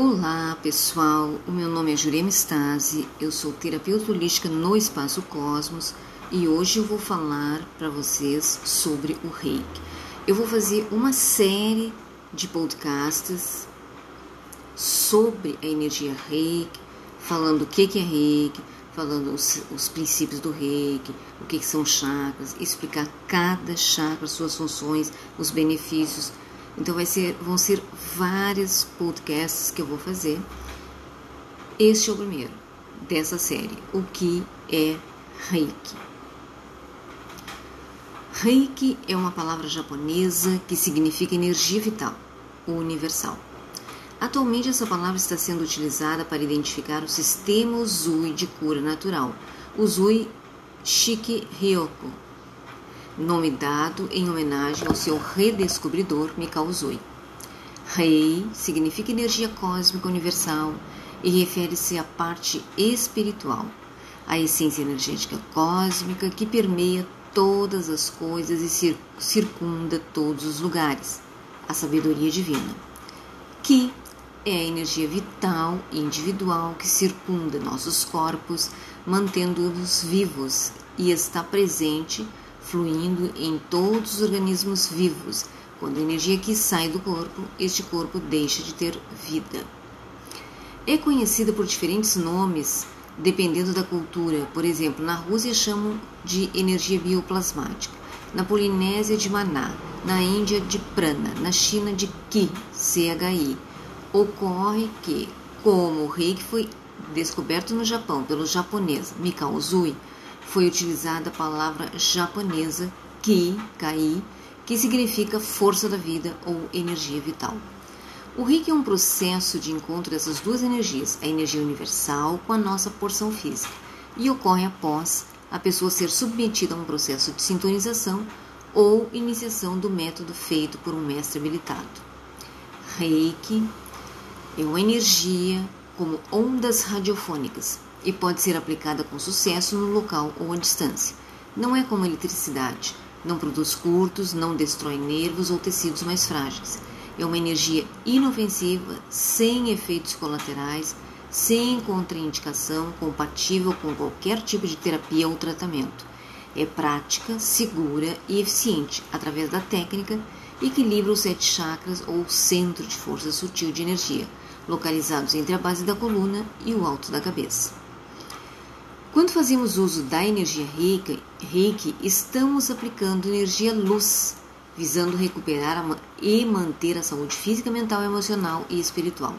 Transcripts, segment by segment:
Olá pessoal, o meu nome é Jurema Stasi, eu sou terapeuta holística no Espaço Cosmos e hoje eu vou falar para vocês sobre o reiki. Eu vou fazer uma série de podcasts sobre a energia reiki, falando o que, que é reiki, falando os, os princípios do reiki, o que, que são chakras, explicar cada chakra, suas funções, os benefícios então vai ser, vão ser vários podcasts que eu vou fazer. Este é o primeiro dessa série. O que é Reiki? Reiki é uma palavra japonesa que significa energia vital, universal. Atualmente essa palavra está sendo utilizada para identificar o sistema Uzui de cura natural, Uzui Shiki Ryoko, nome dado em homenagem ao seu redescobridor Mikao Uzui. Rei significa energia cósmica universal e refere-se à parte espiritual, à essência energética cósmica que permeia todas as coisas e circunda todos os lugares, a sabedoria divina. Ki é a energia vital e individual que circunda nossos corpos, mantendo-os vivos e está presente fluindo em todos os organismos vivos. Quando a energia que sai do corpo, este corpo deixa de ter vida. É conhecida por diferentes nomes dependendo da cultura. Por exemplo, na Rússia chamam de energia bioplasmática, na Polinésia de Maná, na Índia de Prana, na China de Ki, CHI. Ocorre que, como o reiki foi descoberto no Japão pelo japonês Mikao Uzui, foi utilizada a palavra japonesa ki, kai, que significa força da vida ou energia vital. O Reiki é um processo de encontro dessas duas energias, a energia universal com a nossa porção física, e ocorre após a pessoa ser submetida a um processo de sintonização ou iniciação do método feito por um mestre habilitado. Reiki é uma energia como ondas radiofônicas e pode ser aplicada com sucesso no local ou à distância. Não é como a eletricidade, não produz curtos, não destrói nervos ou tecidos mais frágeis. É uma energia inofensiva, sem efeitos colaterais, sem contraindicação, compatível com qualquer tipo de terapia ou tratamento. É prática, segura e eficiente através da técnica equilibra os sete chakras ou centro de força sutil de energia, localizados entre a base da coluna e o alto da cabeça. Quando fazemos uso da energia reiki, reiki estamos aplicando energia luz, visando recuperar e manter a saúde física, mental, emocional e espiritual.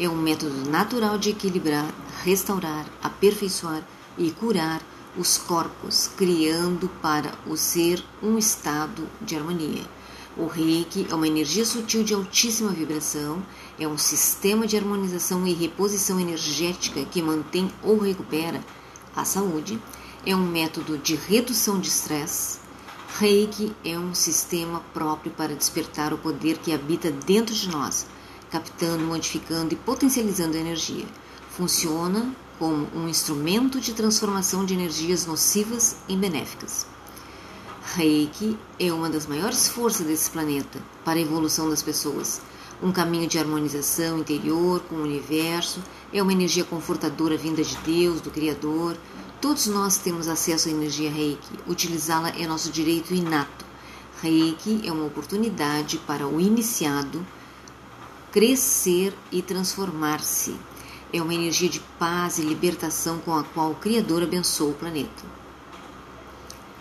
É um método natural de equilibrar, restaurar, aperfeiçoar e curar os corpos, criando para o ser um estado de harmonia. O Reiki é uma energia sutil de altíssima vibração, é um sistema de harmonização e reposição energética que mantém ou recupera a saúde, é um método de redução de estresse. Reiki é um sistema próprio para despertar o poder que habita dentro de nós, captando, modificando e potencializando a energia. Funciona como um instrumento de transformação de energias nocivas em benéficas. Reiki é uma das maiores forças desse planeta para a evolução das pessoas. Um caminho de harmonização interior com o universo é uma energia confortadora vinda de Deus, do Criador. Todos nós temos acesso à energia Reiki. Utilizá-la é nosso direito inato. Reiki é uma oportunidade para o iniciado crescer e transformar-se. É uma energia de paz e libertação com a qual o Criador abençoa o planeta.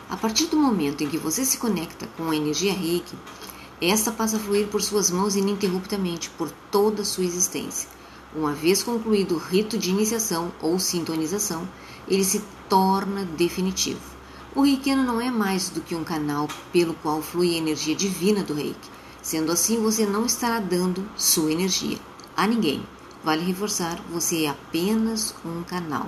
A partir do momento em que você se conecta com a energia Reiki, esta passa a fluir por suas mãos ininterruptamente por toda a sua existência. Uma vez concluído o rito de iniciação ou sintonização, ele se torna definitivo. O reikiano não é mais do que um canal pelo qual flui a energia divina do reiki. Sendo assim, você não estará dando sua energia a ninguém. Vale reforçar, você é apenas um canal.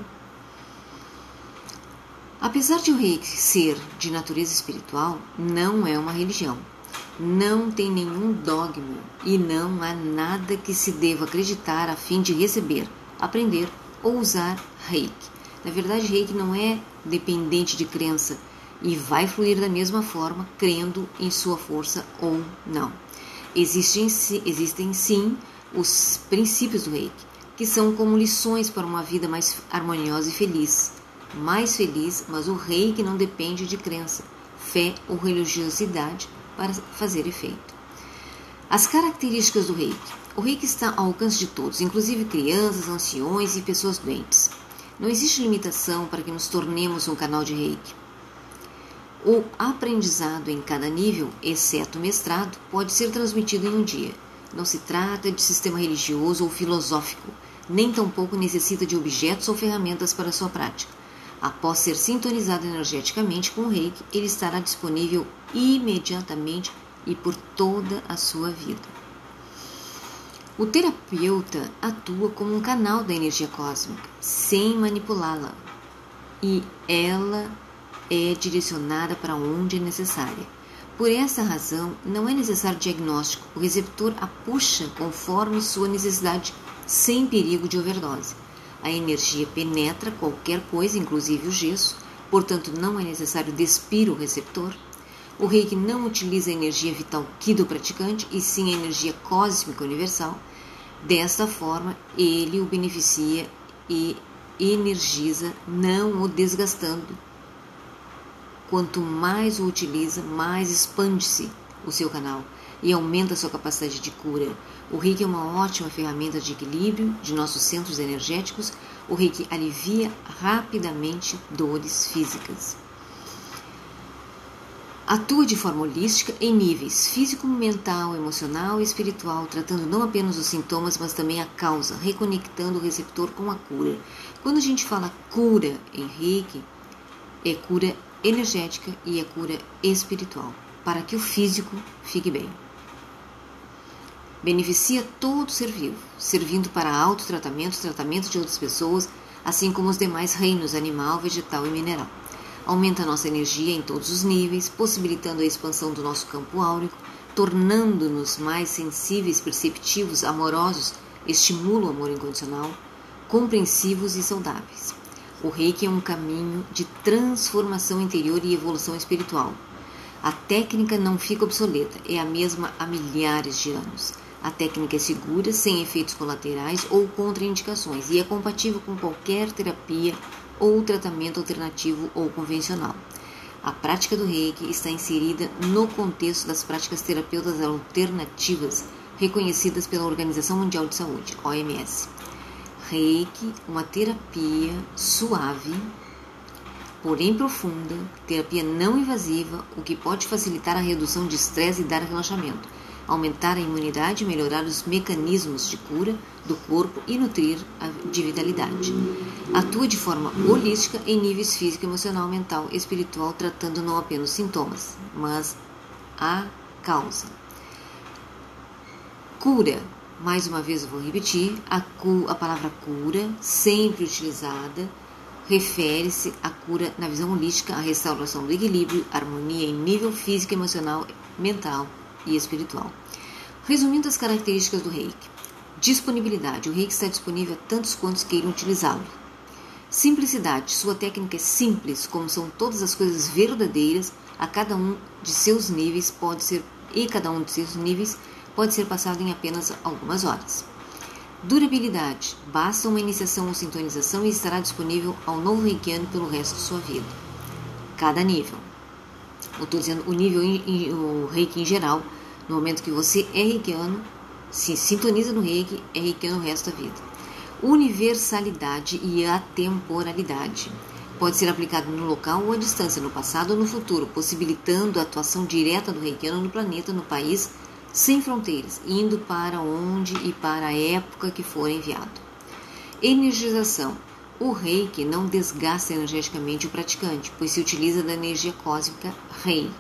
Apesar de o reiki ser de natureza espiritual, não é uma religião não tem nenhum dogma e não há nada que se deva acreditar a fim de receber, aprender ou usar reiki. Na verdade, reiki não é dependente de crença e vai fluir da mesma forma, crendo em sua força ou não. Existem, existem sim os princípios do reiki, que são como lições para uma vida mais harmoniosa e feliz. Mais feliz, mas o reiki não depende de crença, fé ou religiosidade para fazer efeito. As características do reiki. O reiki está ao alcance de todos, inclusive crianças, anciões e pessoas doentes. Não existe limitação para que nos tornemos um canal de reiki. O aprendizado em cada nível, exceto o mestrado, pode ser transmitido em um dia. Não se trata de sistema religioso ou filosófico, nem tampouco necessita de objetos ou ferramentas para sua prática. Após ser sintonizado energeticamente com o reiki, ele estará disponível imediatamente e por toda a sua vida. O terapeuta atua como um canal da energia cósmica, sem manipulá-la, e ela é direcionada para onde é necessária. Por essa razão, não é necessário diagnóstico, o receptor a puxa conforme sua necessidade, sem perigo de overdose. A energia penetra qualquer coisa, inclusive o gesso, portanto, não é necessário despir o receptor. O reiki não utiliza a energia vital ki do praticante, e sim a energia cósmica universal. Desta forma, ele o beneficia e energiza, não o desgastando. Quanto mais o utiliza, mais expande-se o seu canal e aumenta sua capacidade de cura. O Reiki é uma ótima ferramenta de equilíbrio de nossos centros energéticos. O Reiki alivia rapidamente dores físicas. Atua de forma holística em níveis físico, mental, emocional e espiritual, tratando não apenas os sintomas, mas também a causa, reconectando o receptor com a cura. Quando a gente fala cura em Reiki, é cura energética e é cura espiritual, para que o físico fique bem. Beneficia todo ser vivo, servindo para autotratamento, tratamento de outras pessoas, assim como os demais reinos animal, vegetal e mineral aumenta nossa energia em todos os níveis, possibilitando a expansão do nosso campo áurico, tornando-nos mais sensíveis, perceptivos, amorosos, estimula o amor incondicional, compreensivos e saudáveis. O reiki é um caminho de transformação interior e evolução espiritual. A técnica não fica obsoleta, é a mesma há milhares de anos. A técnica é segura, sem efeitos colaterais ou contraindicações e é compatível com qualquer terapia ou tratamento alternativo ou convencional. A prática do reiki está inserida no contexto das práticas terapêuticas alternativas reconhecidas pela Organização Mundial de Saúde, OMS. Reiki, uma terapia suave, porém profunda, terapia não invasiva, o que pode facilitar a redução de estresse e dar relaxamento aumentar a imunidade, melhorar os mecanismos de cura do corpo e nutrir de vitalidade. Atua de forma holística em níveis físico, emocional, mental e espiritual, tratando não apenas sintomas, mas a causa. Cura. Mais uma vez eu vou repetir, a, cu, a palavra cura, sempre utilizada, refere-se à cura na visão holística, à restauração do equilíbrio, harmonia em nível físico, emocional, mental e espiritual. Resumindo as características do reiki: disponibilidade. O reiki está disponível a tantos quantos queiram utilizá-lo. Simplicidade. Sua técnica é simples, como são todas as coisas verdadeiras, a cada um de seus níveis pode ser e cada um de seus níveis pode ser passado em apenas algumas horas. Durabilidade. Basta uma iniciação ou sintonização e estará disponível ao novo reikiano pelo resto de sua vida. Cada nível. Eu estou dizendo o nível, o reiki em geral, no momento que você é reikiano, se sintoniza no reiki, é reikiano o resto da vida. Universalidade e atemporalidade. Pode ser aplicado no local ou à distância, no passado ou no futuro, possibilitando a atuação direta do reikiano no planeta, no país, sem fronteiras, indo para onde e para a época que for enviado. Energização. O reiki não desgasta energeticamente o praticante, pois se utiliza da energia cósmica rei,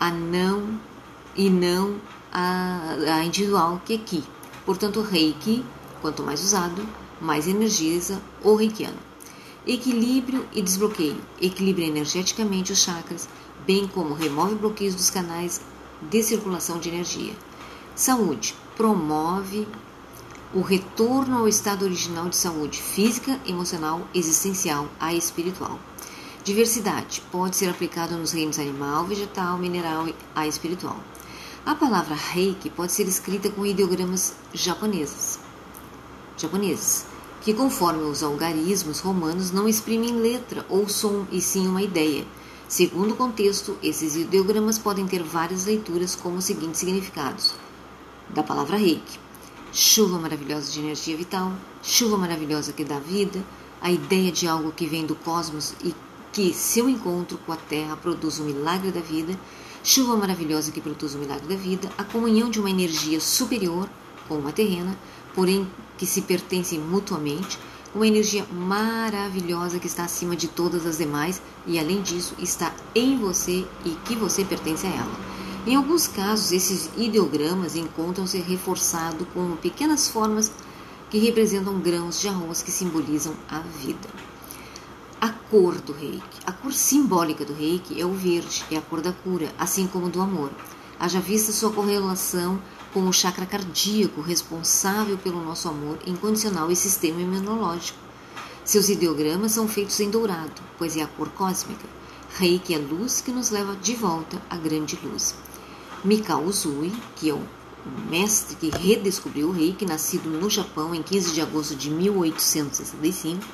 a não e não a, a individual que Ki. Portanto, Reiki, quanto mais usado, mais energiza o Reikiano. Equilíbrio e desbloqueio. Equilibra energeticamente os chakras, bem como remove bloqueios dos canais de circulação de energia. Saúde. Promove o retorno ao estado original de saúde física, emocional, existencial a espiritual. Diversidade pode ser aplicado nos reinos animal, vegetal, mineral e a espiritual. A palavra reiki pode ser escrita com ideogramas japoneses, japoneses, que conforme os algarismos romanos não exprimem letra ou som e sim uma ideia. Segundo o contexto, esses ideogramas podem ter várias leituras como os seguintes significados da palavra reiki: chuva maravilhosa de energia vital, chuva maravilhosa que dá vida, a ideia de algo que vem do cosmos e que seu encontro com a Terra produz o milagre da vida chuva maravilhosa que produz o milagre da vida, a comunhão de uma energia superior com uma terrena, porém que se pertencem mutuamente, uma energia maravilhosa que está acima de todas as demais e, além disso, está em você e que você pertence a ela. Em alguns casos, esses ideogramas encontram-se reforçados com pequenas formas que representam grãos de arroz que simbolizam a vida. Cor do reiki. A cor simbólica do reiki é o verde, é a cor da cura, assim como do amor. Haja vista sua correlação com o chakra cardíaco, responsável pelo nosso amor incondicional e sistema imunológico. Seus ideogramas são feitos em dourado, pois é a cor cósmica. Reiki é a luz que nos leva de volta à grande luz. Mikao Uzui, que é o mestre que redescobriu o reiki, nascido no Japão em 15 de agosto de 1865,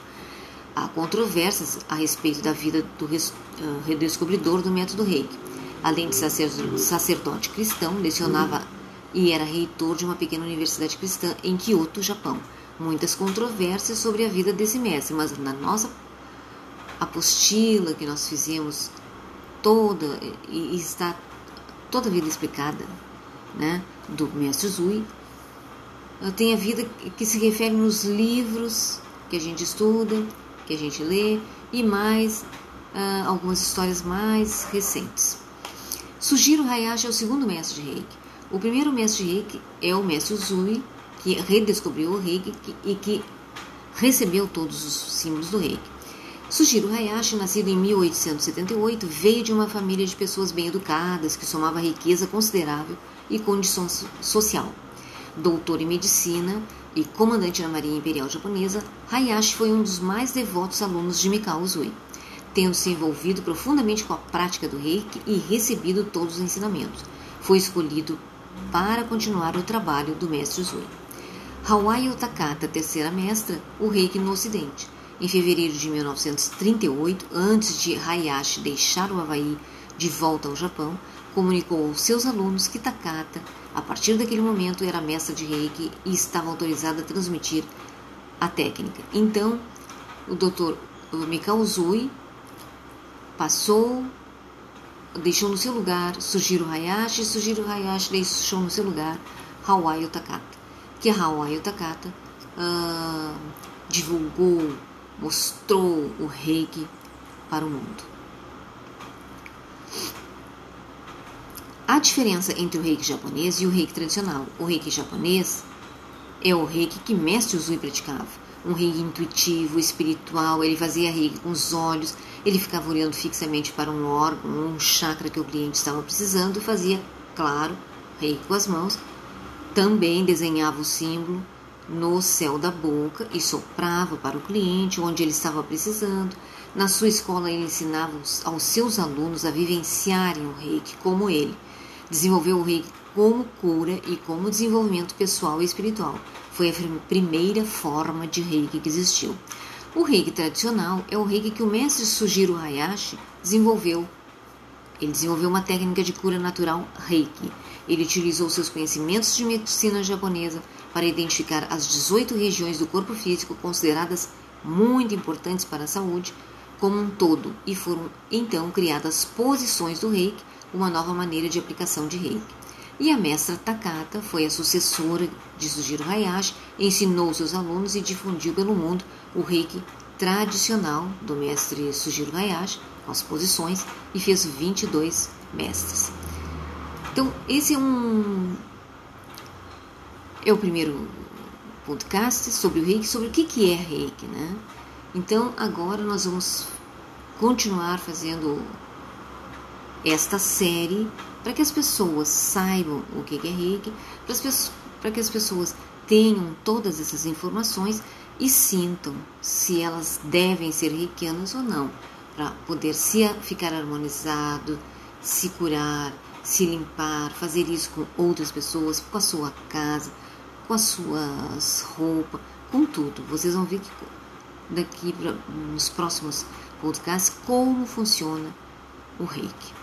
Há controvérsias a respeito da vida do redescobridor do método Reiki. Além de sacerdote cristão, lecionava e era reitor de uma pequena universidade cristã em Kyoto, Japão. Muitas controvérsias sobre a vida desse mestre, mas na nossa apostila que nós fizemos toda e está toda a vida explicada, né, do mestre Zui, tem a vida que se refere nos livros que a gente estuda, que a gente lê e mais uh, algumas histórias mais recentes. Sugiro Hayashi é o segundo mestre de Reiki. O primeiro mestre de Reiki é o mestre Uzui, que redescobriu o Reiki e que recebeu todos os símbolos do Reiki. Sugiro Hayashi, nascido em 1878, veio de uma família de pessoas bem educadas que somava riqueza considerável e condição social. Doutor em medicina, e comandante da Marinha Imperial Japonesa, Hayashi foi um dos mais devotos alunos de Mikao Uzui, tendo se envolvido profundamente com a prática do reiki e recebido todos os ensinamentos. Foi escolhido para continuar o trabalho do mestre Uzui. Hawaii Otakata, terceira mestra, o reiki no Ocidente. Em fevereiro de 1938, antes de Hayashi deixar o Havaí de volta ao Japão, comunicou aos seus alunos que Takata a partir daquele momento era mestra de reiki e estava autorizada a transmitir a técnica. Então, o doutor Mikao Zui passou, deixou no seu lugar Sujiro Hayashi, Sujiro Hayashi deixou no seu lugar Hawaii Takata, que Hawaii Takata uh, divulgou, mostrou o reiki para o mundo. Diferença entre o reiki japonês e o reiki tradicional. O reiki japonês é o reiki que Mestre Uzui praticava. Um reiki intuitivo, espiritual, ele fazia reiki com os olhos, ele ficava olhando fixamente para um órgão, um chakra que o cliente estava precisando e fazia, claro, reiki com as mãos. Também desenhava o símbolo no céu da boca e soprava para o cliente onde ele estava precisando. Na sua escola, ele ensinava aos seus alunos a vivenciarem o reiki como ele Desenvolveu o reiki como cura e como desenvolvimento pessoal e espiritual. Foi a primeira forma de reiki que existiu. O reiki tradicional é o reiki que o mestre Sujiro Hayashi desenvolveu. Ele desenvolveu uma técnica de cura natural reiki. Ele utilizou seus conhecimentos de medicina japonesa para identificar as 18 regiões do corpo físico consideradas muito importantes para a saúde como um todo e foram então criadas posições do reiki uma nova maneira de aplicação de reiki. E a mestra Takata foi a sucessora de Sujiro Hayashi, ensinou seus alunos e difundiu pelo mundo o reiki tradicional do mestre Sujiro Hayashi, com as posições, e fez 22 mestres. Então, esse é um é o primeiro podcast sobre o reiki, sobre o que, que é reiki, né? Então, agora nós vamos continuar fazendo esta série para que as pessoas saibam o que é reiki, para que as pessoas tenham todas essas informações e sintam se elas devem ser reikianas ou não, para poder se ficar harmonizado, se curar se limpar, fazer isso com outras pessoas, com a sua casa, com as suas roupas, com tudo. Vocês vão ver que daqui para nos próximos podcasts como funciona o reiki.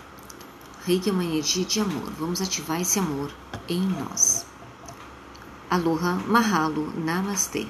Reiki é uma energia de amor. Vamos ativar esse amor em nós. Aloha, Mahalo, Namastê.